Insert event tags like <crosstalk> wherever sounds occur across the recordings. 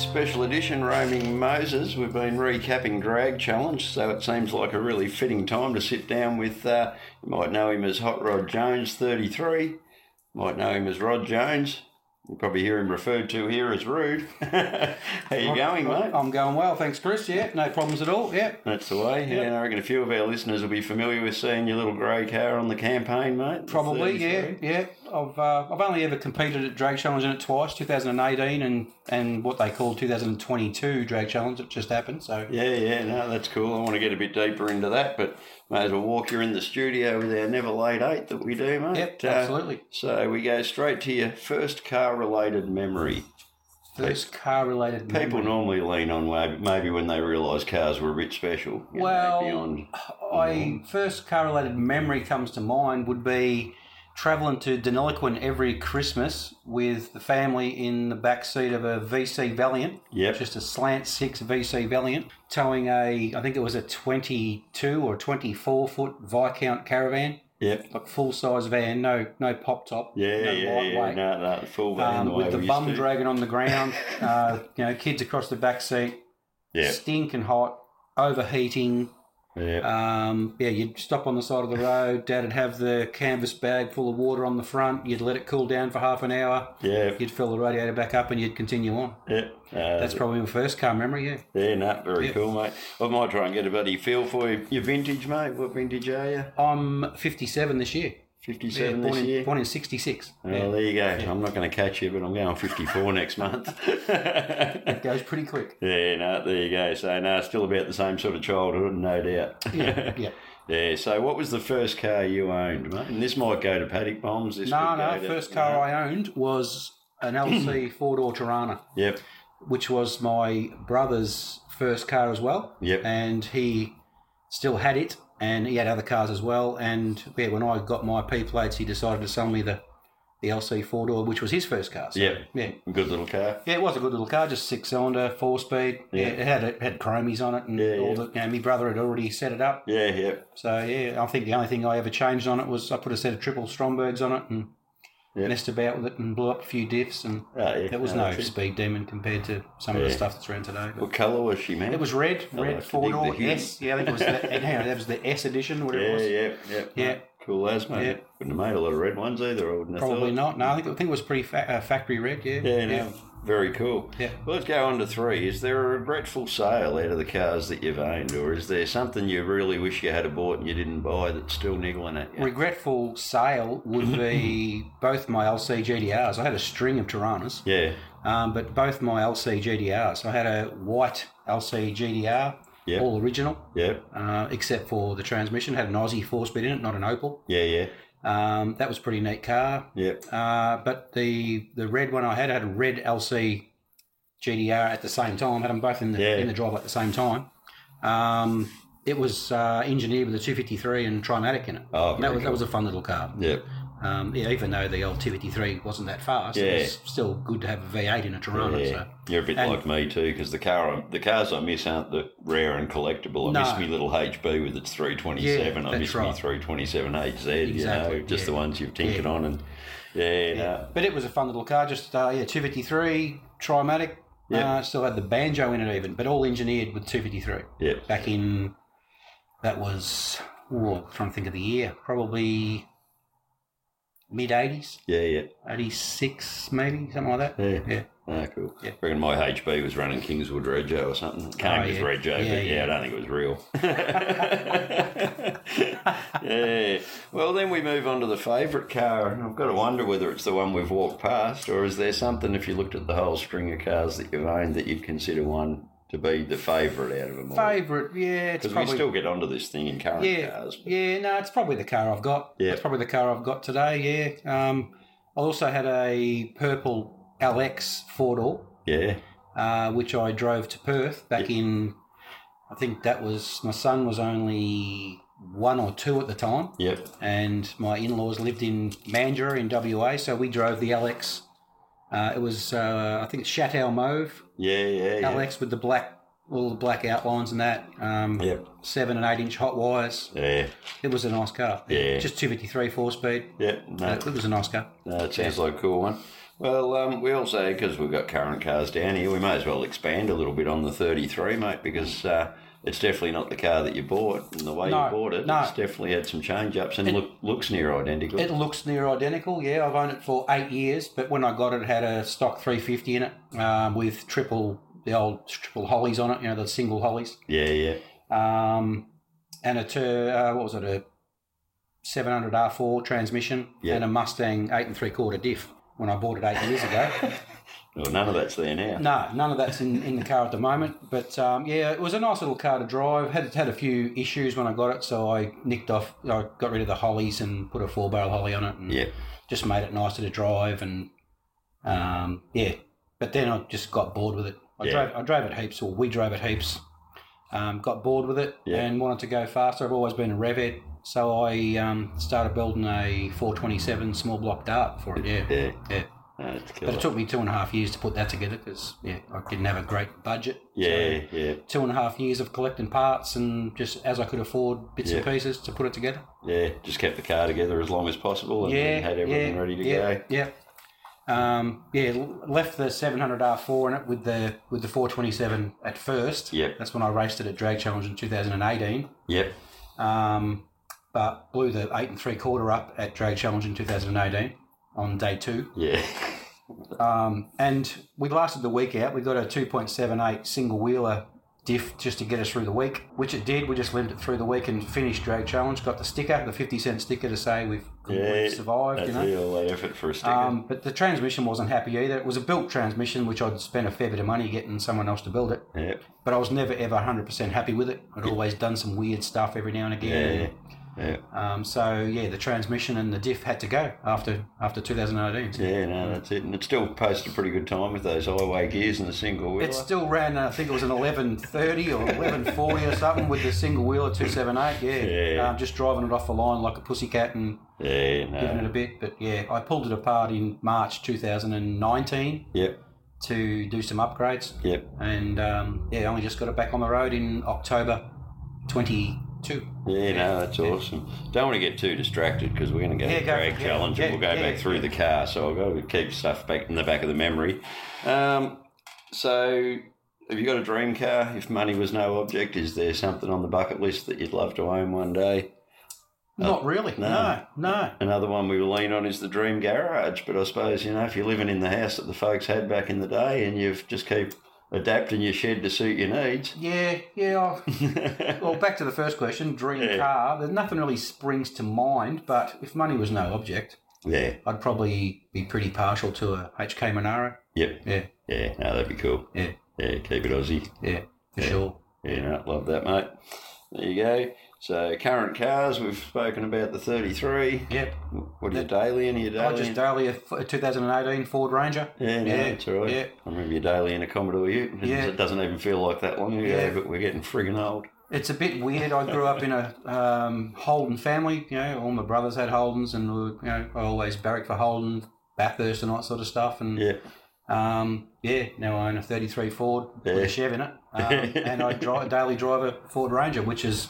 Special edition roaming Moses. We've been recapping Drag Challenge, so it seems like a really fitting time to sit down with. Uh, you might know him as Hot Rod Jones, 33. Might know him as Rod Jones. You probably hear him referred to here as Rude. <laughs> How you going, mate? I'm going well, thanks, Chris. Yeah, no problems at all. Yeah. That's the way. Yeah, and I reckon a few of our listeners will be familiar with seeing your little grey car on the campaign, mate. Probably, yeah, yeah. I've uh, I've only ever competed at Drag Challenge in it twice, 2018 and and what they call 2022 Drag Challenge. It just happened, so Yeah, yeah, no, that's cool. I want to get a bit deeper into that, but may as well walk you in the studio with our never late eight that we do, mate. Yep, Uh, absolutely. So we go straight to your first car related memory. first car related. People normally lean on maybe, when they realise cars were a bit special. you know, Well, beyond. I first car related memory comes to mind would be travelling to Deniliquin every Christmas with the family in the back seat of a VC Valiant. Yep. Just a slant six VC Valiant, towing a I think it was a twenty two or twenty four foot Viscount caravan, Yep. like full size van, no no pop top, Yeah, no yeah, yeah. No, no, full van Um, the with the bum to. dragging on the <laughs> ground, uh, you know, kids across the back seat, Yeah, stinking hot, overheating, yeah. um, yeah, you'd stop on the side of the road. Dad would have the canvas bag full of water on the front. You'd let it cool down for half an hour. yeah, You'd fill the radiator back up, and you'd continue on. yeah. Uh, That's probably my first car memory. Yeah, yeah, no, very Yeah. cool, mate. I might try and get a buddy feel for you. Your vintage, mate. What vintage are you? I'm 57 this year. Yeah, 57 born, this year? in, born in 66. Well, Yeah, there you go. I'm not going to catch you, but I'm going 54 <laughs> next month. it <laughs> goes pretty quick. yeah, no, there you go. So, no, still about the same sort of childhood, no doubt. Yeah, yeah. <laughs> yeah, so what was the first car you owned, mate? And this might go to paddock bombs. This No, no. to- First car I owned was an LC four door Torana, Yep, which was my brother's first car as well. yep. and he still had it, and he had other cars as well. And yeah, when I got my P plates, he decided to sell me the the LC four door, which was his first car. So, Yep. yeah, Good little car. yeah, it was a good little car, just six cylinder, four speed. Yeah, Yeah. it had it had chromies on it, and Yeah, all yeah. the. You know, my brother had already set it up. Yeah, yep. So yeah, I think the only thing I ever changed on it was I put a set of triple Strombergs on it and Yeah. messed about with it and blew up a few diffs, and Oh, yeah. there was no that's speed demon compared to some of the stuff that's around today. But What colour was she, man? it was red, I red four door. S. Yeah, I think it was. The, <laughs> on, that was the S edition, whatever it Yeah, was. yeah, yeah. Yeah. Cool as, mate. Yeah. Wouldn't have made a lot of red ones either, I wouldn't have Probably not. No, I think I think it was pretty fa- uh, factory red. Yeah. Yeah, no, very cool. Yeah. Well, let's go on to three. Is there a regretful sale out of the cars that you've owned, or is there something you really wish you had bought and you didn't buy that's still niggling at you? Regretful sale would be both my LC GTRs. I had a string of Toranas, Yeah, um, but both my LC GTRs. I had a white LC GTR, Yep. all original, yeah, uh, except for the transmission. Had an Aussie four speed in it, not an Opel. yeah, yeah, Um, that was a pretty neat car. yeah. Uh, but the the red one I had, I had a red LC GTR at the same time. Had them both in the Yeah. in the drive at the same time. Um, it was uh, engineered with a 253 and Trimatic in it. Oh, that was that was a fun little car. Yeah, Um, yeah, even though the old 253 wasn't that fast, Yeah. it was still good to have a V8 in a Torana. yeah. So. You're a bit and- like me too, because the car, the cars I miss aren't the rare and collectible. I No. miss me little HB with its 327. Yeah, I miss me right. 327 HZ. You Exactly, know, just yeah. the ones you've tinkered Yeah. on, and yeah, no. But it was a fun little car. Just uh, yeah, 253 Trimatic. Yeah. Uh, still had the banjo in it even, but all engineered with 253. yeah, back in that was oh, I'm trying to think of the year probably mid 80s yeah, yeah. 86 maybe something like that Yeah. yeah Ah, cool. Yeah. I reckon my HB was running Kingswood Rego or something. It came Oh, yeah. Rego, Yeah, but yeah, yeah. I don't think it was real. <laughs> <laughs> yeah. Well, then we move on to the favourite car. and I've got to wonder whether it's the one we've walked past, or is there something, if you looked at the whole string of cars that you've owned, that you'd consider one to be the favourite out of them all? favorite yeah Because we still get onto this thing in current yeah cars. but- yeah no it's probably the car I've got Yeah. it's probably the car I've got today yeah um I also had a purple LX four door Yeah. uh, which I drove to Perth back in I think that was my son was only one or two at the time Yep. and my in-laws lived in Mandurah in WA, so we drove the LX. Uh, it was uh, I think it's Chateau Mauve Yeah, yeah, yeah. LX with the black all the black outlines and that. Um, Yep. Seven and eight inch hot wires. Yeah. It was a nice car. Yeah. Just two fifty three four speed. Yep. No, Uh, it was a nice car. no, it sounds like a cool one. Well, um, we also, because we've got current cars down here, we may as well expand a little bit on the 33, mate, because uh, it's definitely not the car that you bought. And the way No, you bought it, no. it's definitely had some change ups and look, looks near identical. It looks near identical. Yeah, I've owned it for eight years, but when I got it, it had a stock 350 in it um, with triple the old triple Holleys on it. You know, the single Holleys. yeah, yeah. Um, and a tur- uh, what was it a 700 R4 transmission and a Mustang eight and three quarter diff when I bought it eight years ago. <laughs> Well, none of that's there now. No, none of that's in, in the car at the moment. But um, yeah, it was a nice little car to drive. Had had a few issues when I got it, so I nicked off. I got rid of the Holleys and put a four barrel Holley on it, and Yeah, just made it nicer to drive. And um, yeah, but then I just got bored with it. I Yeah. drove I drove it heaps, or we drove it heaps. Um, got bored with it and wanted to go faster. I've always been a revhead, so I um, started building a 427 small block dart for it. Yeah, yeah. yeah. But it took me two and a half years to put that together because yeah, I didn't have a great budget. Yeah, yeah, two and a half years of collecting parts and just as I could afford bits and pieces to put it together. yeah. Just kept the car together as long as possible and yeah, had everything yeah, ready to yeah, go. Yeah. Um, yeah, left the 700 R4 in it with the with the 427 at first. Yep. That's when I raced it at Drag Challenge in 2018. Yep. Um, but blew the eight and three quarter up at Drag Challenge in 2018 on day two. Yeah. <laughs> Um, and we lasted the week out. We got a 2.78 single wheeler diff just to get us through the week, which it did. We just lived it through the week and finished drag challenge. Got the sticker, the 50 cent sticker to say we've, Yeah, we've survived. That's You know. the effort for a sticker. Um, but the transmission wasn't happy either. It was a built transmission, which I'd spent a fair bit of money getting someone else to build it. yep. But I was never ever 100% happy with it. I'd always done some weird stuff every now and again. Yeah. Um, so yeah, the transmission and the diff had to go after after 2018. Yeah, no, that's it. And it still posted a pretty good time with those highway gears and the single wheel. It still ran, uh, I think it was an 1130 or 1140 or something with the single wheeler 278. Yeah, Yeah. Um, just driving it off the line like a pussycat and Yeah, giving it a bit. But yeah, I pulled it apart in March 2019 Yep, to do some upgrades, yep. and um, yeah, only just got it back on the road in October 22. Yeah, no, that's awesome. Don't want to get too distracted because we're going to go Yeah, go- drag yeah, challenge and we'll go yeah, back through yeah. the car. So I've got to keep stuff back in the back of the memory. Um, so, have you got a dream car? If money was no object, is there something on the bucket list that you'd love to own one day? Not really. no. No, no. Another one we will lean on is the dream garage. But I suppose you know if you're living in the house that the folks had back in the day, and you've just keep adapting your shed to suit your needs. Yeah, yeah. <laughs> Well, back to the first question, dream Yeah. car. There's nothing really springs to mind, but if money was no object, yeah. I'd probably be pretty partial to a HK Monaro. Yep. Yeah, Yeah. No, that'd be cool. yeah, Yeah. Keep it Aussie. yeah, for Yeah. sure. Yeah, no, love that, mate. There you go. So current cars, we've spoken about the 33. Yep. What are you daily in? Are you I just daily a a 2018 Ford Ranger. yeah, no, yeah, that's all right. yeah. I remember your daily in a Commodore Ute. and Yeah. It doesn't even feel like that long ago, Yeah. but we're getting friggin' old. It's a bit weird. I grew up in a um, Holden family. You know, all my brothers had Holdens, and we were, you know, I always barracked for Holden, Bathurst, and all that sort of stuff. And Yeah. Um, yeah, now I own a 33 Ford with Yeah. a Chev in it. Um, <laughs> and I drive, daily drive a Ford Ranger, which is,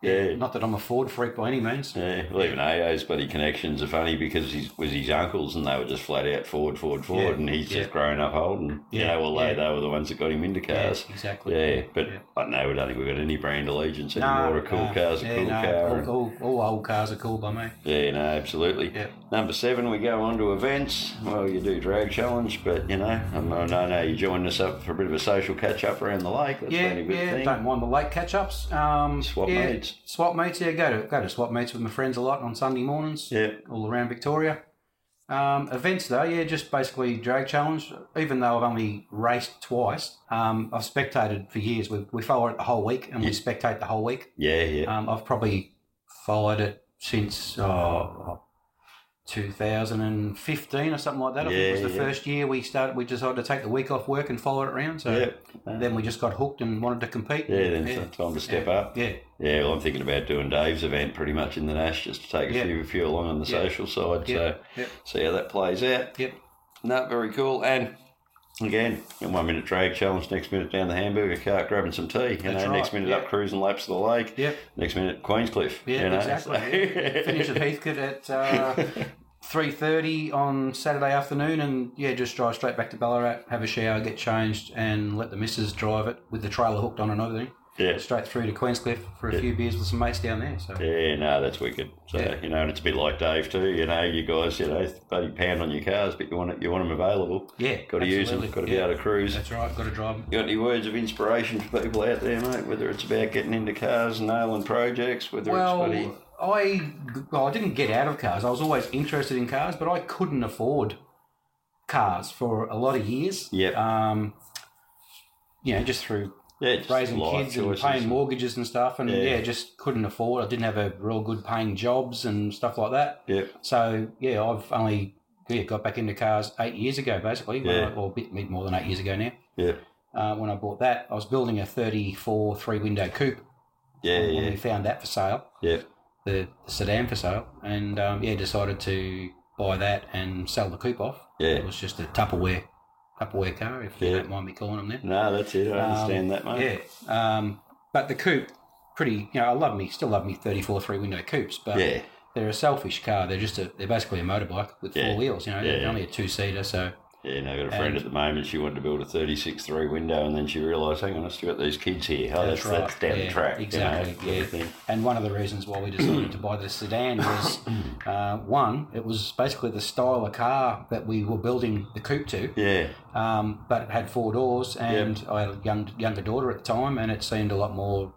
Yeah. not that I'm a Ford freak by any means. Yeah, well, even AO's bloody connections are funny because he was his uncles and they were just flat out Ford, Ford, Ford, Yeah, and he's yeah. just grown up Holden. You Yeah, know, although yeah. they were the ones that got him into cars. exactly. Yeah, but. I know we don't think we've got any brand allegiance No, anymore. a cool no, car's a cool no, car. All, all, all old cars are cool by me. Yeah, no, absolutely. Number seven, we go on to events. Well, you do drag challenge, but you know, I know, I know you joined us up for a bit of a social catch up around the lake. That's Yeah, yeah, thing. don't mind the lake catch ups. Um, Swap yeah, Swap meets, yeah, go to, go to swap meets with my friends a lot on Sunday mornings. Yeah, all around Victoria. Um, events though, yeah, just basically drag challenge. Even though I've only raced twice, um, I've spectated for years. We, we follow it the whole week, and we spectate the whole week. yeah, yeah. Um, I've probably followed it since oh, 2015 or something like that. I think it was the yeah. first year we started. We decided to take the week off work and follow it around. So yeah. then we just got hooked and wanted to compete. Yeah, then yeah, time to step yeah, up. Yeah, Yeah, well, I'm thinking about doing Dave's event pretty much in the Nash just to take a Yeah. few, few along on the Yeah. social side. Yeah. So see how that plays out. Yep. No, very cool. And again, in one minute drag challenge, next minute down the hamburger cart grabbing some tea. You That's know, next minute yeah. up cruising laps of the lake. Yep. Next minute Queenscliff. Yeah, you know, exactly. so- <laughs> Finish at Heathcote at uh, <laughs> three thirty on Saturday afternoon, and yeah, just drive straight back to Ballarat, have a shower, get changed, and let the missus drive it with the trailer hooked on and everything. Yeah. Straight through to Queenscliff for a Yeah. few beers with some mates down there. So Yeah, no, that's wicked. So Yeah. you know, and it's a bit like Dave too. You know, you guys, you know, bloody pound on your cars, but you want it, you want them available. yeah, Got to use them. Got to be able to cruise. That's right. Got to drive 'em. You got any words of inspiration for people out there, mate? Whether it's about getting into cars, and nailing projects, whether Well, it's bloody I well, I didn't get out of cars. I was always interested in cars, but I couldn't afford cars for a lot of years. Yeah. Um, you know, just through yeah, raising kids and paying mortgages and stuff, and Yeah. yeah. just couldn't afford. I didn't have a real good paying jobs and stuff like that. Yeah. So yeah, I've only yeah, got back into cars eight years ago, basically, Yeah. I, or a bit more than eight years ago now. Yeah. Uh, when I bought that, I was building a 34 three window coupe Yeah, when yeah, we found that for sale, yep. the, the sedan for sale, and um, yeah, decided to buy that and sell the coupe off. Yeah. It was just a Tupperware Tupperware car, if you don't mind me calling them that. No, that's it. I understand that, mate. Yeah. Um, but the coupe, pretty, you know, I love me, still love me 34 three window coupes, but Yeah. they're a selfish car. They're just a, they're basically a motorbike with Yeah. four wheels. You know, Yeah. they're only a two seater. So Yeah, no, I've got a friend And- at the moment. She wanted to build a 36 three window, and then she realised, hang on, I've still got these kids here. Oh, that's, That's right. that's down the track. exactly, You know, yeah. And one of the reasons why we decided to buy the sedan was <coughs> uh, one, it was basically the style of car that we were building the coupe to, Yeah, um, but it had four doors, and I had a young, younger daughter at the time, and it seemed a lot more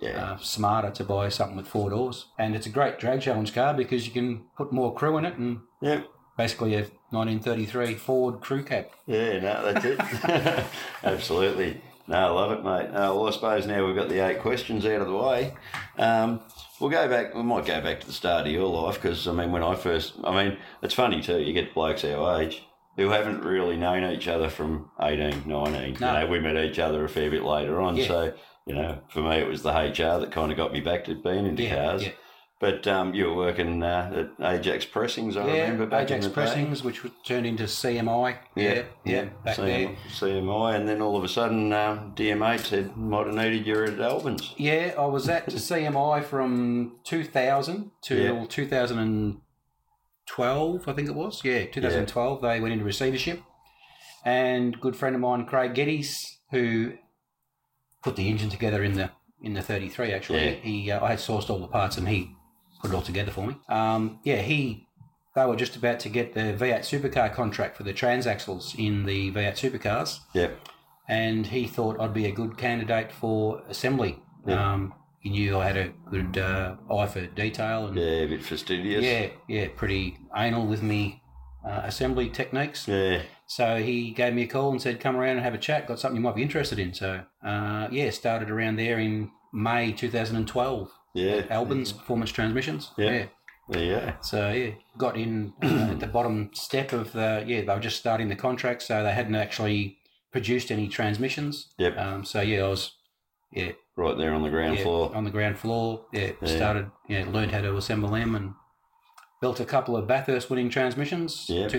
yeah, uh, smarter to buy something with four doors. And it's a great drag challenge car because you can put more crew in it, and yeah. basically a 1933 Ford crew cab. Yeah, no, that's it. <laughs> Absolutely. No, I love it, mate. Uh, well, I suppose now we've got the eight questions out of the way. Um, we'll go back. We might go back to the start of your life because I mean, when I first, I mean, it's funny too. You get blokes our age who haven't really known each other from 18, 19. No. You know, we met each other a fair bit later on. Yeah. So, you know, for me, it was the HR that kind of got me back to being into cars. yeah. But um, you were working uh, at Ajax Pressings, I remember Yeah, back Ajax in the day. Pressings, which was turned into CMI. Yeah, yeah, back there. CMI, and then all of a sudden, um, DM8 said, might have needed you at Albins. Yeah, I was at <laughs> CMI from 2000 till Yeah. 2012, I think it was. Yeah, 2012. They went into receivership. And good friend of mine, Craig Geddes, who put the engine together in the in the 33. Actually, Yeah. he uh, I had sourced all the parts and he put it all together for me. Um, yeah, he they were just about to get the V8 supercar contract for the transaxles in the V8 supercars Yeah. and he thought I'd be a good candidate for assembly. Yeah. Um, he knew I had a good uh, eye for detail and Yeah, a bit fastidious. yeah, yeah, pretty anal with me uh, assembly techniques. Yeah. So he gave me a call and said, "Come around and have a chat. Got something you might be interested in." So uh, yeah, started around there in May 2012. Yeah. Albins Performance Transmissions. Yeah. yeah. Go. So yeah, got in uh, at the bottom step of the yeah. They were just starting the contract, so they hadn't actually produced any transmissions. Yep. Um, so yeah, I was yeah, Right there on the ground yeah floor. on the ground floor. Yeah, Yeah. started yeah, learned how to assemble them and built a couple of Bathurst winning transmissions. Yep.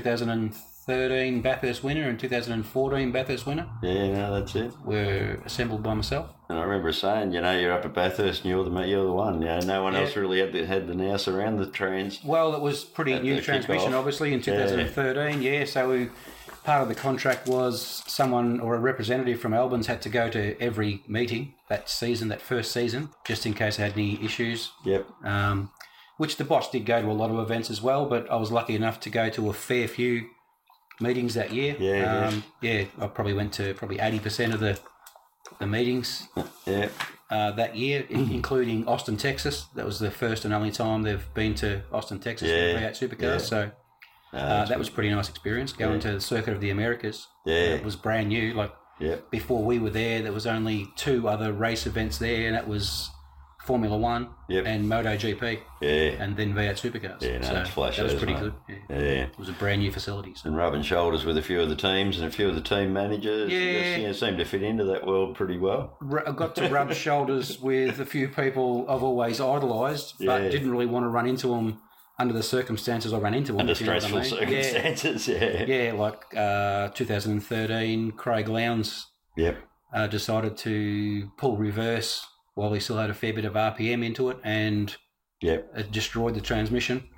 2013 Bathurst winner and 2014 Bathurst winner Yeah, no, that's it. were assembled by myself. And I remember saying, you know, you're up at Bathurst and you're the you're the one. You know, no one Yeah. else really had the, had the nous around the trans. Well, it was pretty new transmission, obviously, in Yeah. 2013. Yeah, so we, part of the contract was someone or a representative from Albins had to go to every meeting that season, that first season, just in case they had any issues. Yep. Um, which the boss did go to a lot of events as well, but I was lucky enough to go to a fair few meetings that year. Yeah, yeah. um, yeah. I probably went to probably 80% of the the meetings Yeah. uh, that year, in- including Austin, Texas. That was the first and only time they've been to Austin, Texas Yeah, for V8 supercars. yeah. So uh, that was a pretty nice experience going Yeah. to the Circuit of the Americas. Yeah. It was brand new. Like Yep. before we were there, there was only two other race events there, and that was Formula One Yep. and MotoGP, Yeah. and then V8 supercars. Yeah, no, so flash that was pretty good. Yeah. Yeah. It was a brand new facility. So. And rubbing shoulders with a few of the teams and a few of the team managers. Yeah. just, you know, seem to fit into that world pretty well. I got to rub <laughs> shoulders with a few people I've always idolised, but Yeah. didn't really want to run into them under the circumstances I ran into them. Under know I stressful mean. circumstances. Yeah. <laughs> Yeah, yeah like uh, 2013, Craig Lowndes Yep. uh, decided to pull reverse while he still had a fair bit of RPM into it and yeah, it destroyed the transmission. <laughs>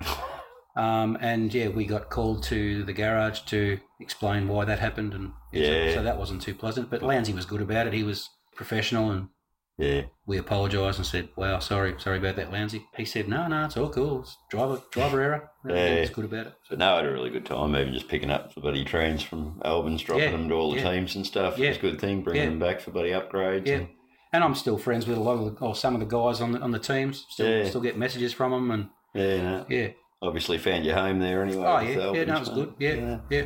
Um, and yeah, we got called to the garage to explain why that happened, and so- Yeah. so, that wasn't too pleasant. But Lowndesy was good about it. He was professional, and Yeah. we apologised and said, "Wow, sorry, sorry about that, Lowndesy." He said, "No, no, it's all cool. It's driver driver error." <laughs> Yeah. He was good about it. So no, I had a really good time, even just picking up the bloody trains from Albins, dropping Yeah, them to all the yeah. teams and stuff. Yeah. was a good thing, bringing Yeah. them back for bloody upgrades. Yeah. and- And I'm still friends with a lot of the, or some of the guys on the on the teams. Still, Yeah. still get messages from them, and yeah, no. yeah. Obviously found your home there anyway. Oh yeah, yeah, no, it was good. Yeah, yeah.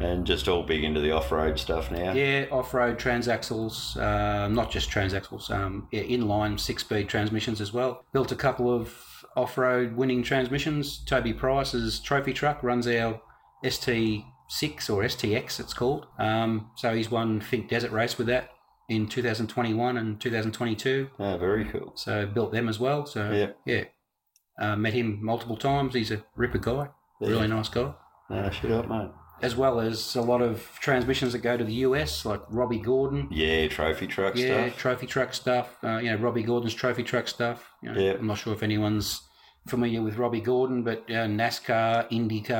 And just all big into the off-road stuff now. Yeah, off-road transaxles, uh, not just transaxles, um, yeah, inline six-speed transmissions as well. Built a couple of off-road winning transmissions. Toby Price's trophy truck runs our ST6 or STX, it's called. Um, so he's won Finke Desert Race with that in 2021 and 2022. Oh, very cool. So built them as well. So Yeah. yeah, Uh, met him multiple times. He's a ripper guy, really nice guy. No, shit up, mate. As well as a lot of transmissions that go to the US, like Robby Gordon. Yeah, trophy truck Yeah, stuff. trophy truck stuff. Uh, you know, Robby Gordon's trophy truck stuff. You know, Yeah. I'm not sure if anyone's familiar with Robby Gordon, but uh, NASCAR, IndyCar,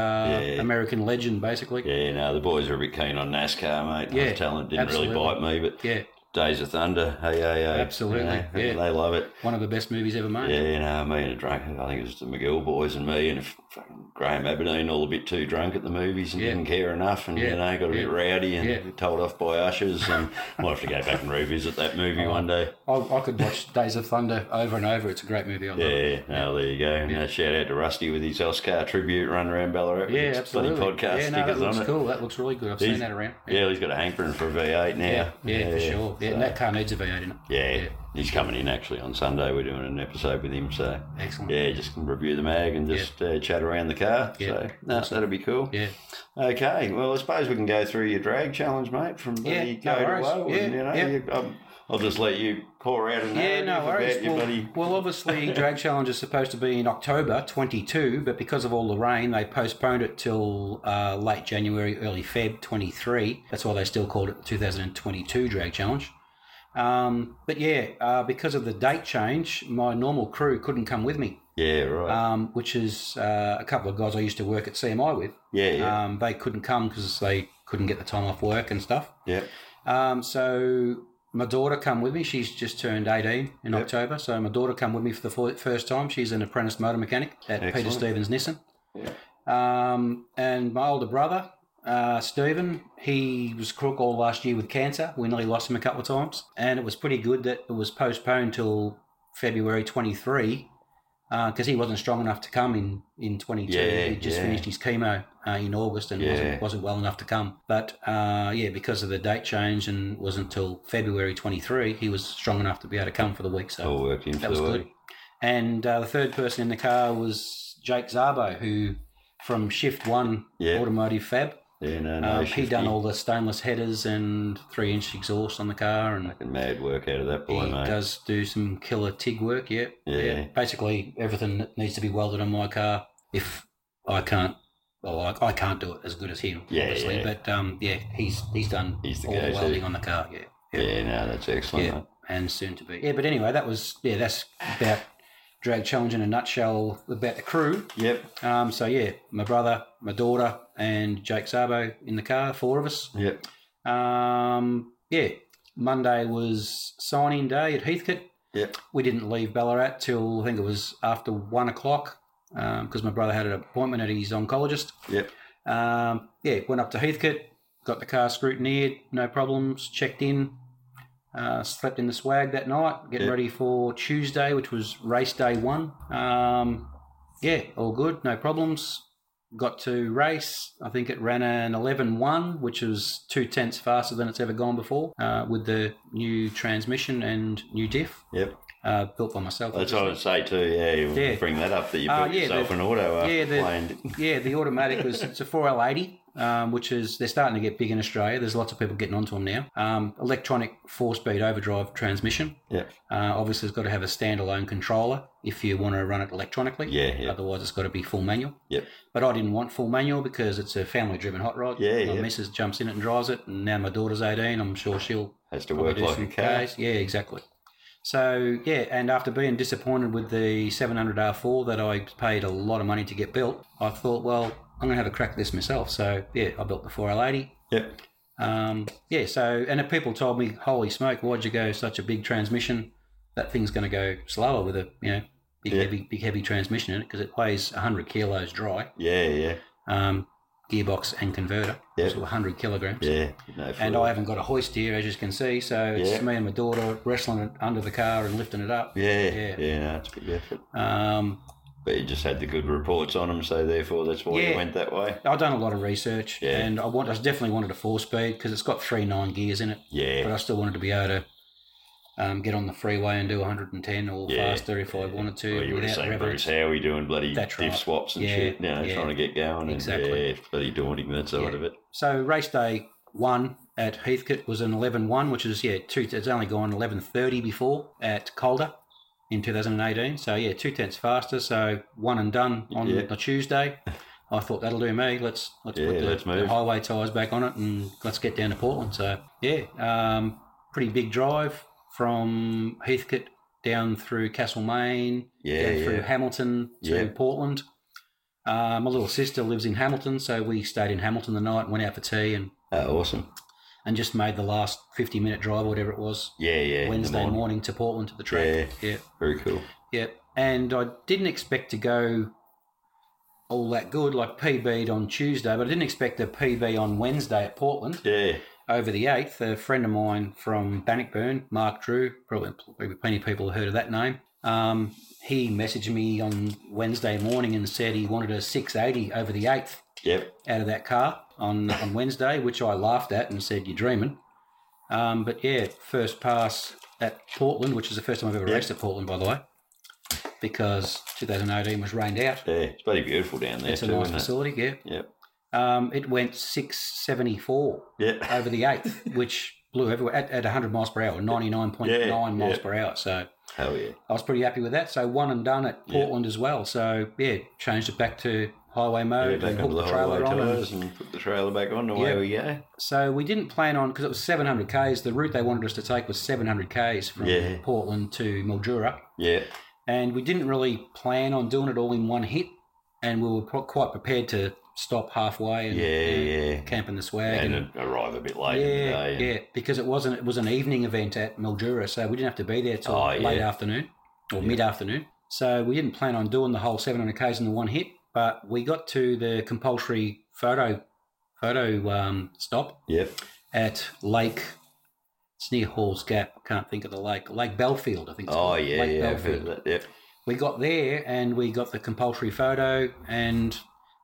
Yeah. American legend, basically. Yeah, no, the boys are a bit keen on NASCAR, mate. I Yeah, was telling didn't absolutely. really bite me, but Yeah, Days of Thunder, hey, hey, hey. Absolutely, you know, yeah. They love it. one of the best movies ever made. Yeah, no, me and a drunk, I think it was the McGill boys and me and fucking Graham Aberdeen all a bit too drunk at the movies and Yeah. didn't care enough and, Yeah, you know, got a bit rowdy and Yeah. told off by ushers and <laughs> might have to go back and revisit that movie one day. I, I could watch Days of Thunder over and over. It's a great movie. I it. Yeah, no, there you go. And, uh, shout out to Rusty with his Oscar tribute run around Ballarat. Yeah, his absolutely. Bloody podcast yeah, no, that looks on it. cool. That looks really good. I've He's- seen that around. Yeah, he's got a hankering for a V8 now. yeah, yeah, for sure. Yeah, so- and that car needs a V8 in it. Yeah, Yeah. he's coming in actually on Sunday. We're doing an episode with him, so Excellent. yeah, just review the mag and just uh, chat around the car. Yeah. So no, that'll be cool. Yeah. Okay, well, I suppose we can go through your drag challenge, mate, from Yeah, bloody no to worries. Yeah, and, you know, yeah. you, um, I'll just let you pour out a Yeah, no worries. Well, well, obviously, <laughs> Drag Challenge is supposed to be in October 22, but because of all the rain, they postponed it till uh, late January, early Feb 23. That's why they still called it the 2022 Drag Challenge. Um, but yeah, uh, because of the date change, my normal crew couldn't come with me, Yeah, right. um, which is uh, a couple of guys I used to work at CMI with. yeah, yeah, Um, they couldn't come because they couldn't get the time off work and stuff. yeah. Um, so my daughter come with me. She's just turned 18 in Yep. October. So my daughter come with me for the first time. She's an apprentice motor mechanic at Peter Stevens Nissan. Um, and my older brother, uh, Stephen, he was crook all last year with cancer. We nearly lost him a couple of times. And it was pretty good that it was postponed till February 23 because he wasn't strong enough to come in, in 22. Yeah, he just yeah. finished his chemo uh, in August and Yeah. wasn't, wasn't well enough to come. But uh, yeah, because of the date change and wasn't until February 23, he was strong enough to be able to come for the week. So All worked that was good. And uh, the third person in the car was Jake Zabo, who from Shift One. Automotive Fab. Yeah, no, no. Um, he done all the stainless headers and three inch exhaust on the car, and Fucking mad work out of that boy, he mate. does do some killer TIG work. Yeah, Yeah. Basically, everything that needs to be welded on my car. If I can't, well, I, I can't do it as good as him, Yeah, obviously. yeah. But um, yeah, he's he's done He's the all the welding on the car. Yeah, Yeah, no, that's excellent. yeah, mate. and soon to be. Yeah, but anyway, that was yeah, that's about drag challenge in a nutshell about the crew. Yep, Um, so yeah, my brother, my daughter, and Jake Sabo in the car, four of us. yep. Um, yeah, Monday was signing day at Heathcote. Yep. We didn't leave Ballarat till I think it was after one o'clock because my brother had an appointment at his oncologist. Yep. Um, yeah, went up to Heathcote, got the car scrutineered, no problems, checked in, uh, slept in the swag that night, getting Yep. ready for Tuesday, which was race day one. Um, yeah, all good, no problems. Got to race. I think it ran an 11.1, which was two tenths faster than it's ever gone before, uh, with the new transmission and new diff, Yep. Uh, built by myself. That's what I would say too. Yeah, you Yeah. bring that up that you Uh, built yeah, yourself the- an auto after yeah, the-. <laughs> Yeah, the automatic was it's a 4L80, um, which is they're starting to get big in Australia. There's lots of people getting onto them now. Um, electronic four-speed overdrive transmission. Yeah. Uh, obviously, it's got to have a standalone controller if you want to run it electronically. Yeah, yeah. Otherwise, it's got to be full manual. Yep. But I didn't want full manual because it's a family-driven hot rod. Yeah, my yeah. missus jumps in it and drives it, and now my daughter's 18. I'm sure she'll Has to work like a car. Yeah, exactly. So yeah, and after being disappointed with the 700 R4 that I paid a lot of money to get built, I thought, well, I'm going to have a crack at this myself. So yeah, I built the 4L80. Yep. Um, yeah, so and if people told me, "Holy smoke, why'd you go such a big transmission? That thing's going to go slower with a you know big Yeah. heavy big heavy transmission in it because it weighs 100 kilos dry, Yeah, yeah, um, gearbox and converter, Yeah. so 100 kilograms. yeah. No, And I haven't got a hoist here, as you can see, so it's Yeah. me and my daughter wrestling it under the car and lifting it up. yeah, yeah. yeah, no, it's a big effort. Um, But you just had the good reports on them, so therefore that's why Yeah. you went that way. I've done a lot of research, Yeah. and I want I definitely wanted a four speed because it's got three nine gears in it, Yeah, but I still wanted to be able to um, get on the freeway and do 110 or Yeah. faster if I wanted to well, you would have seen revving. Bruce Howie doing bloody That's diff right. swaps and Yeah, shit, you know, yeah. trying to get going. And, Exactly. Yeah, it's bloody daunting, that side Yeah. of it. So race day one at Heathcote was an 11.1, which is yeah, two. It's only gone 11.30 before at Calder in 2018. So yeah, two tenths faster. So one and done on Yeah. the Tuesday. <laughs> I thought that'll do me. Let's let's Yeah, put the, let's the highway tyres back on it and let's get down to Portland. So yeah, um, pretty big drive from Heathcote down through Castlemaine, Yeah, down through. Hamilton to Yeah. Portland. Uh, my little sister lives in Hamilton, so we stayed in Hamilton the night, went out for tea, and Oh, awesome. and just made the last 50 minute drive, whatever it was, Yeah, yeah. Wednesday morning. morning to Portland to the track. Yeah. Yeah. Very cool. Yeah. And I didn't expect to go all that good, like PB'd on Tuesday, but I didn't expect a PB on Wednesday at Portland Yeah, over the 8th. A friend of mine from Bannockburn, Mark Drew, probably, probably plenty of people have heard of that name. Um, he messaged me on Wednesday morning and said he wanted a 680 over the 8th yep. out of that car on on Wednesday, which I laughed at and said, "You're dreaming." Um, but yeah, first pass at Portland, which is the first time I've ever Yeah. raced at Portland, by the way, because 2018 was rained out. Yeah, it's bloody beautiful down there It's a too, nice isn't it? facility, yeah. Yep. Um, it went 674 Yeah. over the eighth, <laughs> which blew everywhere at, at 100 miles per hour, 99.9 Yeah, miles yeah. per hour. So Hell yeah. I was pretty happy with that. So one and done at. Portland as well. So yeah, changed it back to highway mode and hooked the the trailer on. and- and put the trailer back on, away Yeah. we go. So we didn't plan on because it was 700 k's. The route they wanted us to take was 700 k's from. Portland to Mildura, Yeah, and we didn't really plan on doing it all in one hit. And we were quite prepared to stop halfway and yeah, yeah. camp in the swag. And And, arrive a bit late in the yeah, yeah, because it wasn't it was an evening event at Mildura, so we didn't have to be there till Oh, late yeah. afternoon or mid afternoon. So we didn't plan on doing the whole 700 k's in the one hit, but we got to the compulsory photo photo um, stop Yep. at Lake. It's near Hall's Gap. I can't think of the lake. Lake Bellfield, I think. It's Oh, called. yeah, Lake yeah. I've heard that. Yep. We got there and we got the compulsory photo, and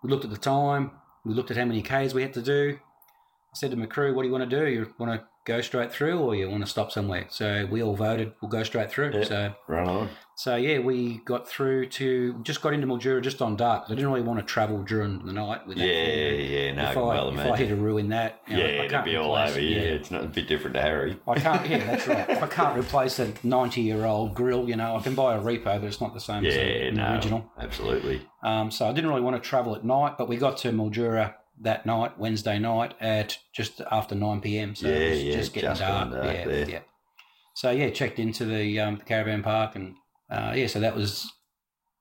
we looked at the time. We looked at how many k's we had to do. I said to my crew, "What do you want to do? You want to go straight through, or you want to stop somewhere?" So we all voted. We'll go straight through. Yeah. So Run on. So yeah, we got through to just got into Mildura just on dark. I didn't really want to travel during the night with that. Yeah, yeah. No, I if I, well if I hit a ruin that, you know, yeah, I it'd can't be all replace- over. Yeah. it's not a bit different to Harry. I can't. Yeah, that's <laughs> right. I can't replace a ninety-year-old grill. You know, I can buy a repo, but it's not the same as Yeah, no, original. absolutely. Um, so I didn't really want to travel at night, but we got to Mildura that night, Wednesday night, at just after nine pm. So it Yeah, was yeah, just getting just dark. dark yeah, there. yeah. So yeah, checked into the um, caravan park, and uh, yeah, so that was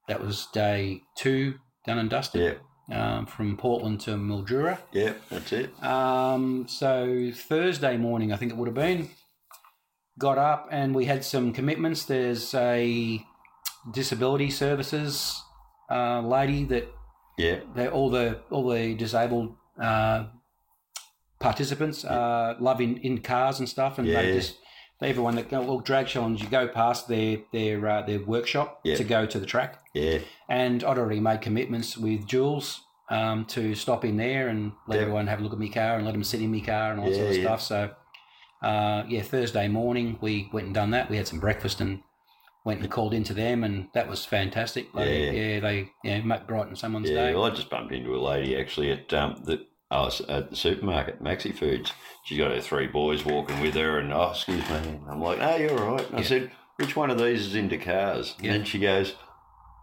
that was day two done and dusted Yep, um, from Portland to Mildura. yep. That's it. Um, so Thursday morning, I think it would have been, got up and we had some commitments. There's a disability services uh, lady that Yeah, they all the all the disabled uh, participants uh, love in, in cars and stuff, and they Yeah. just they everyone that go well drag challenge you go past their their uh, their workshop Yeah. to go to the track, yeah, and I'd already made commitments with Jules um, to stop in there and let Yeah. everyone have a look at my car and let them sit in my car and all that sort of Yeah, yeah. stuff. So uh, yeah, Thursday morning we went and done that. We had some breakfast and. Went and called into them, and that was fantastic. They, Yeah. yeah, they yeah make brighten someone's yeah. day. Well, I just bumped into a lady actually at um the oh, s- at the supermarket, Maxi Foods. She's got her three boys walking with her, and oh, excuse me. I'm like, no, you're all right. And I Yeah. said, which one of these is into cars? Yeah. And then she goes,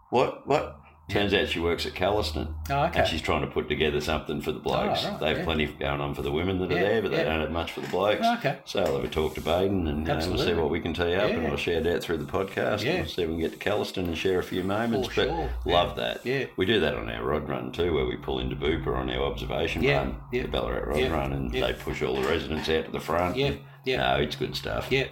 what, what? Turns out she works at Calliston. Oh, And she's trying to put together something for the oh, blokes. Oh, right, They've yeah. plenty going on for the women that are there, but they yeah. don't have much for the blokes. Oh, okay. So I'll have a talk to Baden and know, we'll see what we can tee up and Yeah. I'll share that through the podcast Yeah. and we'll see if we can get to Calliston and share a few moments. For but sure. love that. Yeah. We do that on our rod run too, where we pull into Booper on our observation Yeah, run, yeah. the Ballarat rod Yeah, run, and yeah. they push all the residents out to the front. Yeah, yeah. No, it's good stuff. Yeah.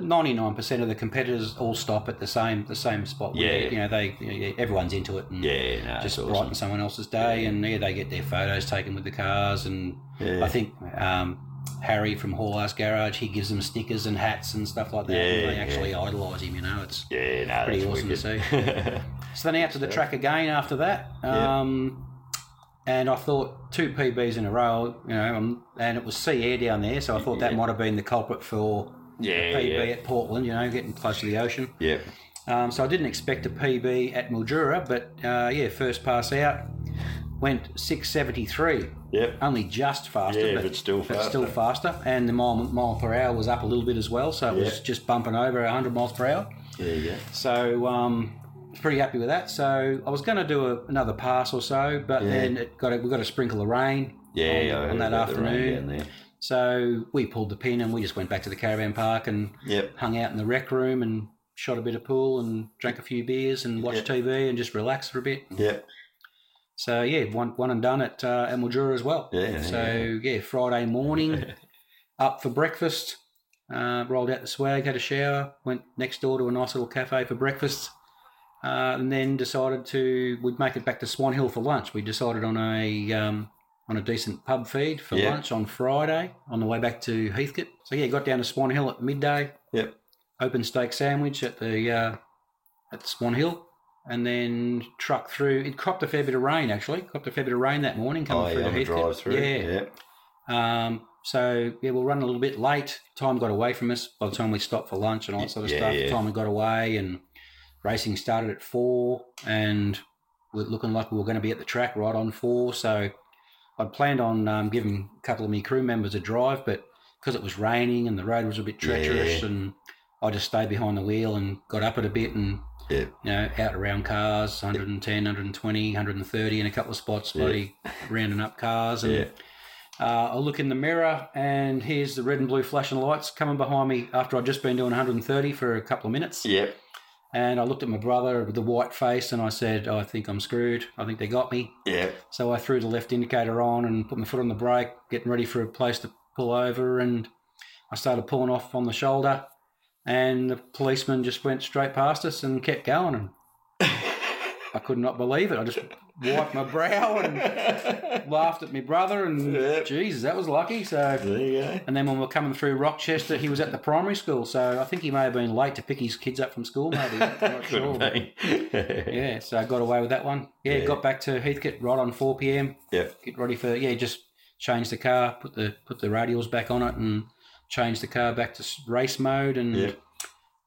Ninety nine percent of the competitors all stop at the same the same spot. where, Yeah. you know they you know, everyone's into it and Yeah, no, just it's brighten someone else's day, and yeah, they get their photos taken with the cars, and Yeah. I think um, Harry from Hall House Garage he gives them stickers and hats and stuff like that. Yeah, and they yeah. actually idolise him. You know, it's Yeah, no, Pretty awesome to see. <laughs> so then out to the track again after that. Yeah. Um, and I thought two PBs in a row, you know, um, and it was sea air down there, so I thought that might have been the culprit for yeah, PB yeah, at Portland, you know, getting close to the ocean. yeah. Um, so I didn't expect a PB at Mildura, but uh, yeah, first pass out went 673, Yep. only just faster, Yeah, but, but still but still faster. faster. And the mile, mile per hour was up a little bit as well, so it was just bumping over 100 miles per hour. Yeah, go. So um, I was pretty happy with that. So I was going to do a, another pass or so, but Yeah. then it got a, we got a sprinkle of rain Yeah, on, on that about the rain afternoon. So we pulled the pin and we just went back to the caravan park and Yep. hung out in the rec room and shot a bit of pool and drank a few beers and watched TV and just relaxed for a bit. Yep. So yeah, one one and done at uh, Mildura as well. Yeah, So yeah, Friday morning, <laughs> up for breakfast. Uh, rolled out the swag, had a shower, went next door to a nice little cafe for breakfast, uh, and then decided to we'd make it back to Swan Hill for lunch. We decided on a um, on a decent pub feed for Yeah. lunch on Friday on the way back to Heathcote. So yeah, got down to Swan Hill at midday. Yep. Open steak sandwich at the uh, at Swan Hill, and then truck through. It copped a fair bit of rain actually. Copped a fair bit of rain that morning coming Oh, through yeah, to Heathcote. drive through. Yeah. Yep. Um, so yeah, we'll run a little bit late. Time got away from us by the time we stopped for lunch and all that sort of Yeah, stuff. yeah. Time we got away and racing started at four, and we're looking like we were going to be at the track right on four. So I'd planned on um, giving a couple of my crew members a drive, but because it was raining and the road was a bit treacherous, Yeah. and I just stayed behind the wheel and got up it a bit and Yep. you know, out around cars, 110, 120, 130 in a couple of spots, Yeah. bloody rounding up cars. And Yeah. uh, I look in the mirror and here's the red and blue flashing lights coming behind me after I'd just been doing 130 for a couple of minutes. Yep. And I looked at my brother with the white face and I said, oh, I think I'm screwed. I think they got me. Yeah. So I threw the left indicator on and put my foot on the brake, getting ready for a place to pull over. And I started pulling off on the shoulder. And the policeman just went straight past us and kept going. And <laughs> I could not believe it. I just wiped my brow and <laughs> laughed at my brother. And Yep. Jesus, that was lucky. So. There you go. And then when we are coming through Rochester, he was at the primary school, so I think he may have been late to pick his kids up from school. Maybe I'm not <laughs> sure. yeah, so I got away with that one. Yeah, Yeah. got back to Heathcote right on four pm. Yeah, Get ready for yeah, just change the car, put the put the radials back on it, and change the car back to race mode, and Yep.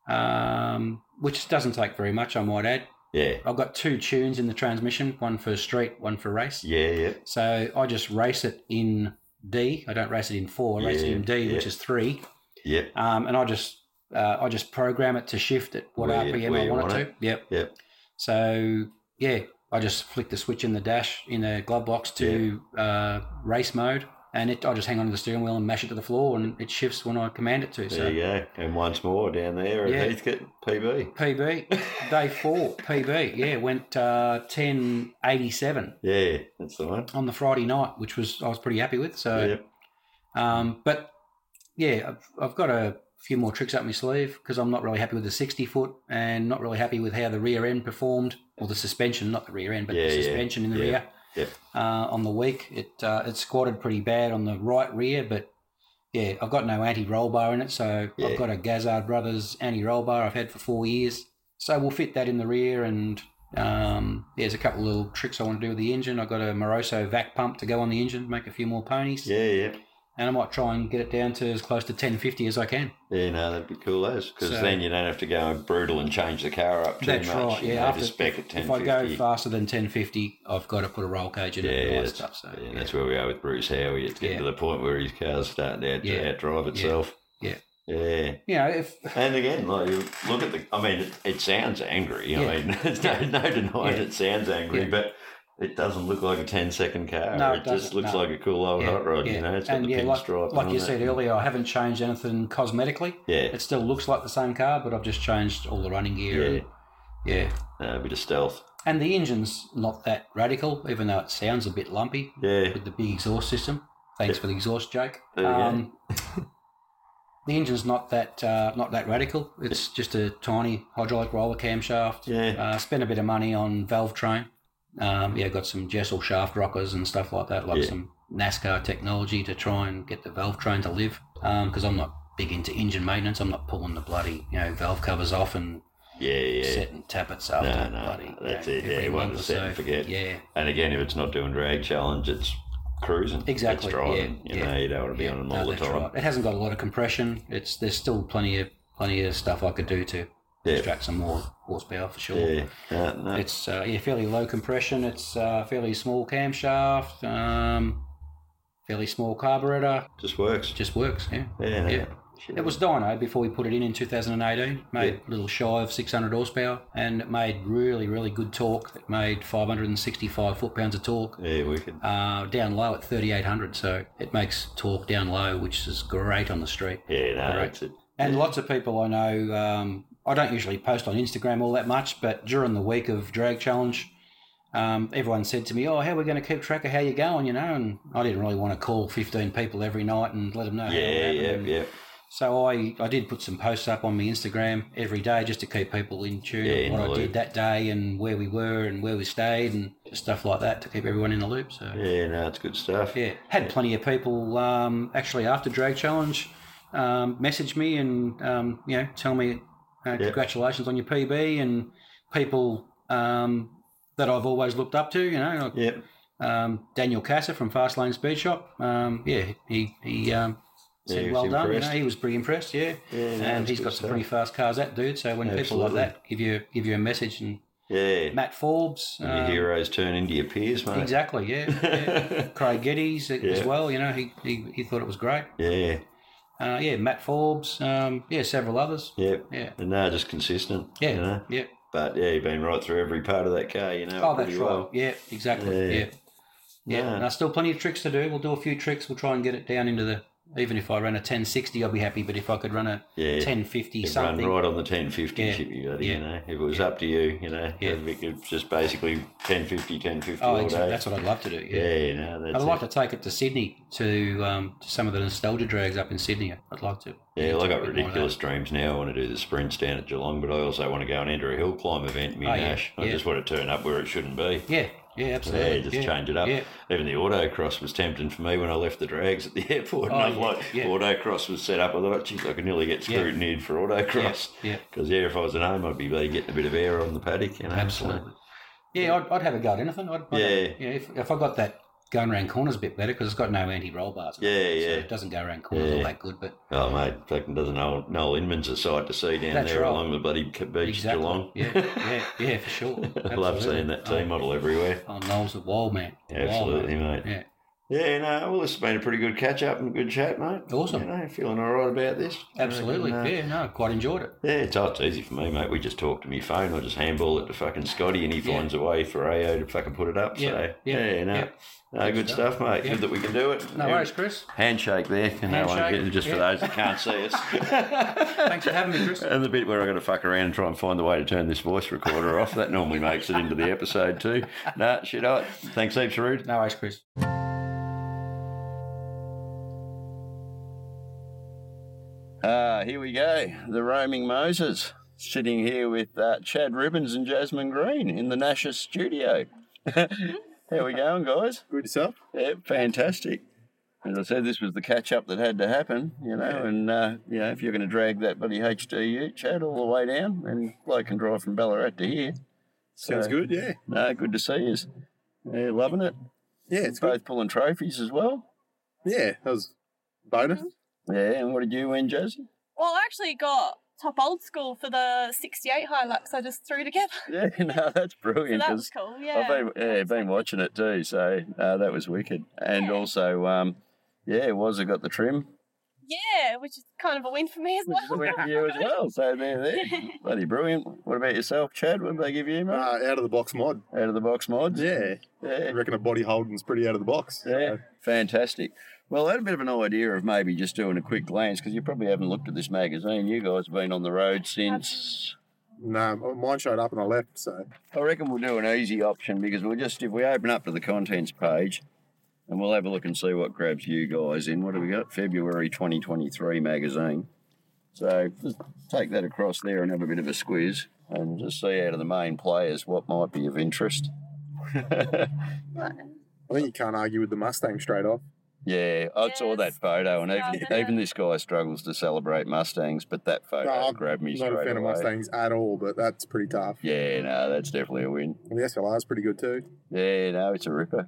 um, which doesn't take very much, I might add. Yeah. I've got two tunes in the transmission, one for street, one for race. Yeah. Yep. So I just race it in D. I don't race it in four. I race it in D, which is three. Yep. Um, and I just uh, I just program it to shift at what Where RPM where I want, want it to. Yep. Yep. So yeah, I just flick the switch in the dash in the glove box to uh, race mode, and it I just hang on to the steering wheel and mash it to the floor, and it shifts when I command it to. There So you go. And once more down there at Yeah. Heathcote PB. PB day four PB yeah went uh, ten eighty seven Yeah, that's the one. on the Friday night, which was I was pretty happy with. So. Yep. Um, but yeah, I've, I've got a few more tricks up my sleeve because I'm not really happy with the 60 foot and not really happy with how the rear end performed, or the suspension, not the rear end, but Yeah, the yeah, suspension in the yeah, rear. Yep. Uh, on the week, it uh, it squatted pretty bad on the right rear, but yeah, I've got no anti roll bar in it, so Yeah. I've got a Gazzard Brothers anti roll bar I've had for four years. So we'll fit that in the rear, and um, there's a couple of little tricks I want to do with the engine. I've got a Moroso vac pump to go on the engine, make a few more ponies Yeah, yeah. And I might try and get it down to as close to 1050 as I can. Yeah, no, that'd be cool eh? as because So- then you don't have to go brutal and change the car up too That's much. right. You Yeah, after spec at if I go faster than 1050, I've got to put a roll cage in yeah, it and that's, stuff. So yeah, yeah. that's where we are with Bruce Howie. It's getting Yeah. to the point where his car's starting to out, Yeah. outdrive itself. Yeah. Yeah. You know, if And again, like you look at the. I mean, it, it sounds angry. Yeah. I mean, <laughs> there's no, no denying it sounds angry, but it doesn't look like a 10 second car. No, it it just looks no. like a cool old yeah, hot rod. yeah. You know, it's got and the yeah, like, pinstripe. like on you it. said earlier, I haven't changed anything cosmetically. Yeah. It still looks like the same car, but I've just changed all the running gear. Yeah. And, yeah. Uh, a bit of stealth. And the engine's not that radical, even though it sounds a bit lumpy Yeah. with the big exhaust system. Thanks for the exhaust joke. There you go. Um, <laughs> the engine's not that uh, not that radical. It's just a tiny hydraulic roller camshaft. Yeah. Uh, spent a bit of money on valve train. Um, yeah, got some Jesel shaft rockers and stuff like that, like Yeah. some NASCAR technology to try and get the valve train to live. Because I'm not big into engine maintenance. I'm not pulling the bloody you know valve covers off and Yeah, yeah. set and tappets after No, no, bloody. that's you know, it, yeah, one month to set and forget. Yeah, And again, if it's not doing drag challenge, it's cruising. Exactly, It's driving. yeah, you yeah. know, you don't want to be yeah. on them No, all the time. right. It hasn't got a lot of compression. It's there's still plenty of plenty of stuff I could do to Yeah. extract some more horsepower for sure. Yeah. No, no. It's uh, yeah, fairly low compression. It's uh, fairly small camshaft, um, fairly small carburetor. just works. Just works. Yeah. Yeah. Yeah. It was dyno before we put it in in 2018. Made a little shy of 600 horsepower, and it made really, really good torque. It made 565 foot pounds of torque. Yeah, wicked. Uh, down low at 3800, so it makes torque down low, which is great on the street. Yeah, no, it. And lots of people I know, um, I don't usually post on Instagram all that much, but during the week of Drag Challenge, um, everyone said to me, "Oh, how are we going to keep track of how you're going?" You know, and I didn't really want to call 15 people every night and let them know. Yeah, yeah, yeah. So I, I did put some posts up on my Instagram every day just to keep people in tune Yeah, what I loop. did that day and where we were and where we stayed and stuff like that to keep everyone in the loop. So Yeah, no, it's good stuff. yeah, had plenty of people um, actually after Drag Challenge um, message me and um, you know tell me uh, congratulations on your PB and people um, that I've always looked up to. You know, like, Yep. um, Daniel Casser from Fast Lane Speed Shop. Um, yeah, he he um, Yeah, said he well done. You know, he was pretty impressed. Yeah, Yeah, no, and he's got some stuff. pretty fast cars. That dude. So when people like that give you give you a message and Yeah. Matt Forbes. Your um, heroes turn into your peers, mate. Exactly, yeah. yeah. <laughs> Craig Geddes as well, you know, he, he, he thought it was great. Yeah. Uh, yeah, Matt Forbes, um, yeah, several others. Yep. Yeah, And no, just consistent. yeah, You know? yeah. But yeah, you've been right through every part of that car, you know. Oh, that's right. well. Yeah, exactly. Yeah. Yeah. Yeah. Yeah. And there's still plenty of tricks to do. We'll do a few tricks. We'll try and get it down into the. Even if I ran a 1060, I'll be happy. But if I could run a Yeah. 1050 You've something, run right on the 1050 Yeah. ship you Yeah. you know. If it was up to you, you know, Yeah. it's just basically 1050, 1050 oh, all exactly. day. that's what I'd love to do. Yeah. yeah, no, that's I'd it. like to take it to Sydney to um, to some of the nostalgia drags up in Sydney. I'd like to. Yeah, well, I got a bit more of that. ridiculous dreams now. I want to do the sprints down at Geelong, but I also want to go and enter a hill climb event, me Oh, yeah, Nash. I yeah. just want to turn up where it shouldn't be. Yeah, yeah, absolutely. Yeah, just change it up. Yeah. Even the autocross was tempting for me when I left the drags at the <laughs> airport. Oh, and I'm yeah, like, yeah. autocross was set up. I thought, geez, I could nearly get Yeah. scrutineered for autocross. Yeah, Because, yeah, if I was at home, I'd be getting a bit of air on the paddock, you know. Absolutely. Yeah, I'd, I'd have a go at anything. I'd, I'd Yeah. have- yeah. If, if I got that going around corners a bit better because it's got no anti-roll bars. it, Yeah, so yeah. it doesn't go around corners Yeah. all that good. But Oh, mate, fucking doesn't Noel, Noel Inman's a sight to see down there right. along the bloody beach exactly. Geelong. Yeah, yeah, yeah, for sure. <laughs> I love seeing that team model everywhere. Oh, Noel's a wild man. Wild Absolutely, man. mate. Yeah. Yeah, no, well, this has been a pretty good catch up and a good chat, mate. Awesome. You know, feeling all right about this. Absolutely. And, uh, Yeah, no, quite enjoyed it. Yeah, it's, oh, it's easy for me, mate. We just talk to me phone. I just handball it to fucking Scotty, and he Yeah. finds a way for AO to fucking put it up. Yeah, So yeah, yeah, no, yeah. no, Good good stuff. stuff, mate. Good that we can do it. No worries, Chris. Handshake there, <laughs> Handshake, just for those that can't see us. <laughs> Thanks for having me, Chris. and the bit where I got to fuck around and try and find a way to turn this voice recorder off, that normally makes it into the episode too. Nah, shit, right. Thanks heaps, Rude. No worries, Chris. Ah, here we go. The roaming Moses sitting here with uh, Chad Ribbons and Jasmine Green in the Nash's studio. <laughs> How we going, guys? Good yourself? Yeah, fantastic. As I said, this was the catch up that had to happen, you know, and uh, you know, if you're going to drag that bloody HDU Chad all the way down, and bloke can drive from Ballarat to here. Sounds So, good, yeah. No, good to see you. Yeah, loving it. Yeah, it's good. Both pulling trophies as well. Yeah, that was bonus. Yeah, and what did you win, Josie? Well, I actually got top old school for the 68 Hilux I just threw together. <laughs> Yeah, no, that's So brilliant. that 'cause was cool, yeah. I've been, yeah, been watching it too, so uh, that was wicked. And Yeah. also, um, yeah, it was. I got the trim Yeah, which is kind of a win for me as well. Which is a win for you as well. So there, there. <laughs> Bloody brilliant. What about yourself, Chad? What did they give you, mate? Uh, out of the box mod. Out of the box mods? Yeah. yeah. I reckon a body holding's pretty out of the box. Yeah, fantastic. Well, I had a bit of an idea of maybe just doing a quick glance because you probably haven't looked at this magazine. You guys have been on the road since. No, mine showed up and I left, so. I reckon we'll do an easy option because we'll just, if we open up to the contents page and we'll have a look and see what grabs you guys in. What do we got? February 2023 magazine. So just take that across there and have a bit of a squiz and just see out of the main players what might be of interest. <laughs> I think you can't argue with the Mustang straight off. Yeah, I saw that photo, and even yeah. even this guy struggles to celebrate Mustangs, but that photo No, I'm grabbed me Not a fan away. of Mustangs at all, but that's pretty tough. Yeah, no, that's definitely a win. And the SLR's pretty good too. Yeah, no, it's a ripper.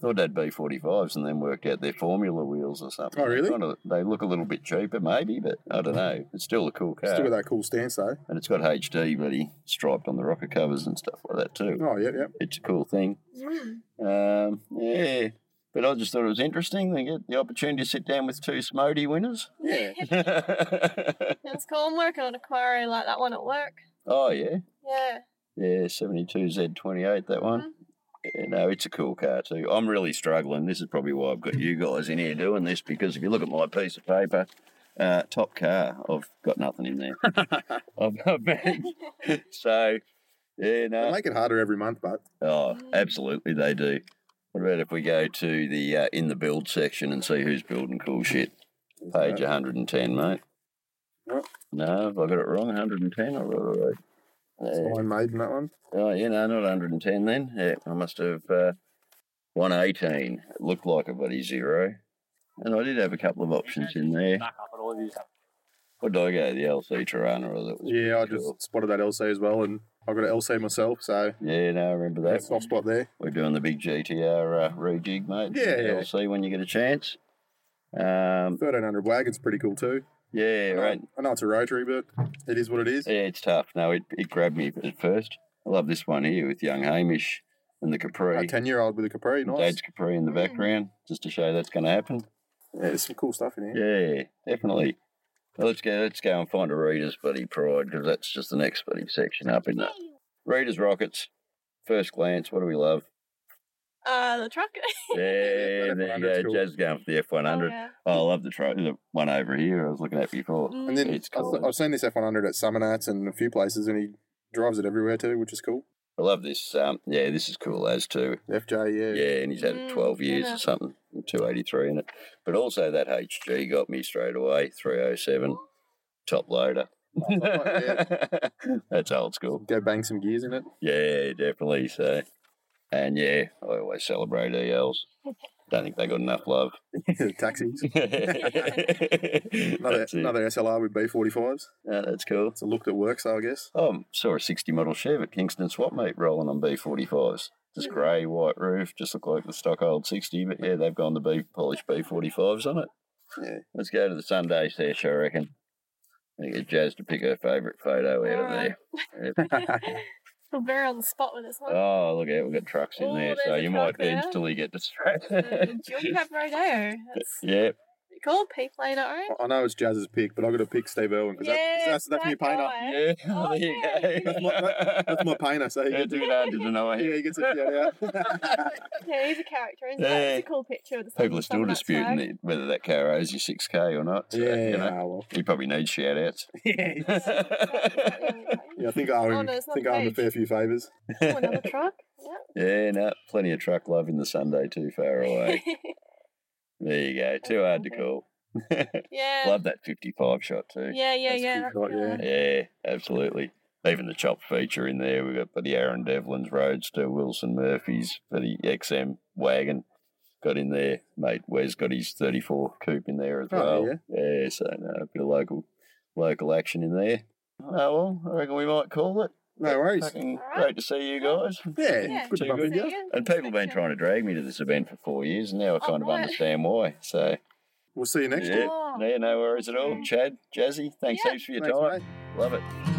Thought they'd be 45s and then worked out their formula wheels or something. Oh, really? Kind of, they look a little bit cheaper, maybe, but I don't know. It's still a cool car. Still got that cool stance though. And it's got HD, bloody striped on the rocker covers and stuff like that, too. Oh, yeah, yeah. It's a cool thing. Mm. Um, yeah. But I just thought it was interesting to get the opportunity to sit down with two Smody winners. Yeah. <laughs> That's cool. I'm working on a query like that one at work. oh, yeah. Yeah. Yeah, 72Z28, that one. Yeah, no, it's a cool car too. I'm really struggling. This is probably why I've got you guys in here doing this because if you look at my piece of paper, uh, top car, I've got nothing in there. <laughs> I've got bang. <laughs> So, yeah, no. They make it harder every month, but Oh, absolutely, they do. What about if we go to the uh, in the build section and see who's building cool shit? Page 110, mate. Yep. No, have I got it wrong? 110? All right, all right. it's Yeah. fine made in that one. Oh, yeah, no, not 110 then. Yeah, I must have uh, 118. It looked like a bloody zero. And I did have a couple of options in there. What did I go? The LC Torana? Or that was Yeah, I cool. just spotted that LC as well, and I've got an LC myself, so Yeah, no, I remember that. soft spot there. We're doing the big GTR uh, rejig, mate. Yeah, yeah. LC when you get a chance. Um, 1300 wagon's pretty cool too. yeah, I know- right. I know it's a rotary, but it is what it is. Yeah, it's tough. No, it, it grabbed me at first. I love this one here with young Hamish and the Capri. A 10 year old with a Capri, nice. Dad's Capri in the background, just to show that's going to happen. Yeah, there's some cool stuff in here. Yeah, definitely. Well, let's go. Let's go and find a reader's buddy pride because that's just the next buddy section up in that. Readers rockets. First glance, what do we love? Uh, the truck. <laughs> Yeah, there you go. cool. Jazz is going for the F one hundred. Oh, I love the truck. The one over here I was looking at before. And then It's I've, cool. I've seen this F100 at Summernats and a few places, and he drives it everywhere too, which is cool. I love this. Um, yeah, this is cool as too. FJ, yeah. Yeah, and he's had it Mm, 12 years yeah. or something, 283 in it. But also that HG got me straight away, 307, top loader. <laughs> <laughs> That's old school. Go bang some gears in it. Yeah, definitely. So, and yeah, I always celebrate ELs. Don't think they got enough love. <laughs> Taxis. Another, another SLR with B45s. Yeah, that's cool. It's a look that works, I guess. Oh, saw a 60 model Chev at Kingston Swap Meet rolling on B45s. Just grey, white roof, just look like the stock old 60, but yeah, they've gone to B polished B45s on it. Yeah. Let's go to the Sunday sesh, I reckon. And get Jazz to pick her favourite photo out of there. Yep. <laughs> <laughs> We're very on the spot with this one. Oh, look out, we've got trucks in Oh, there, so you might truck there. instantly get distracted. Uh, Dual cab rodeo. That's yep. Pretty cool. P plate own. I know it's Jazz's pick, but I've got to pick Steve Irwin because Yeah, that's, that's my painter. guy. Yeah, <laughs> Oh, there you yeah. go. That's my, that's my painter, so he Yeah, gets, too hard to deny. yeah, he gets a shout out. Yeah, he's a character. Isn't Yeah. it? It's a cool picture of the People are still disputing flag. the, whether that car owes you 6k or not. So, yeah, you know, ah, well. he probably needs shout outs. <laughs> <laughs> yeah, I think I owe Oh, him, no, think I owe him a fair few favours. Oh, another truck. Yeah. yeah, no, plenty of truck love in the Sunday too far away. There you go. Too hard to call. <laughs> yeah. Love that 55 shot too. Yeah, yeah, That's yeah. good shot, yeah. Yeah, absolutely. Even the chop feature in there. We've got the Aaron Devlin's Roadster, Wilson Murphy's for the XM wagon. Got in there, mate. Wes got his 34 coupe in there as Oh, well. yeah. yeah, so no, a bit of local local action in there. Oh well, I reckon we might call it. No worries. Fucking Alright. great to see you guys. Yeah, Yeah. good to Too bump into you. you. And people have been trying to drag me to this event for four years, and now I Oh, kind of right. understand why. So We'll see you next yeah, year. Oh, yeah, no worries at all. Chad, Jazzy, thanks Yeah. heaps for your Thanks, time. mate. Love it.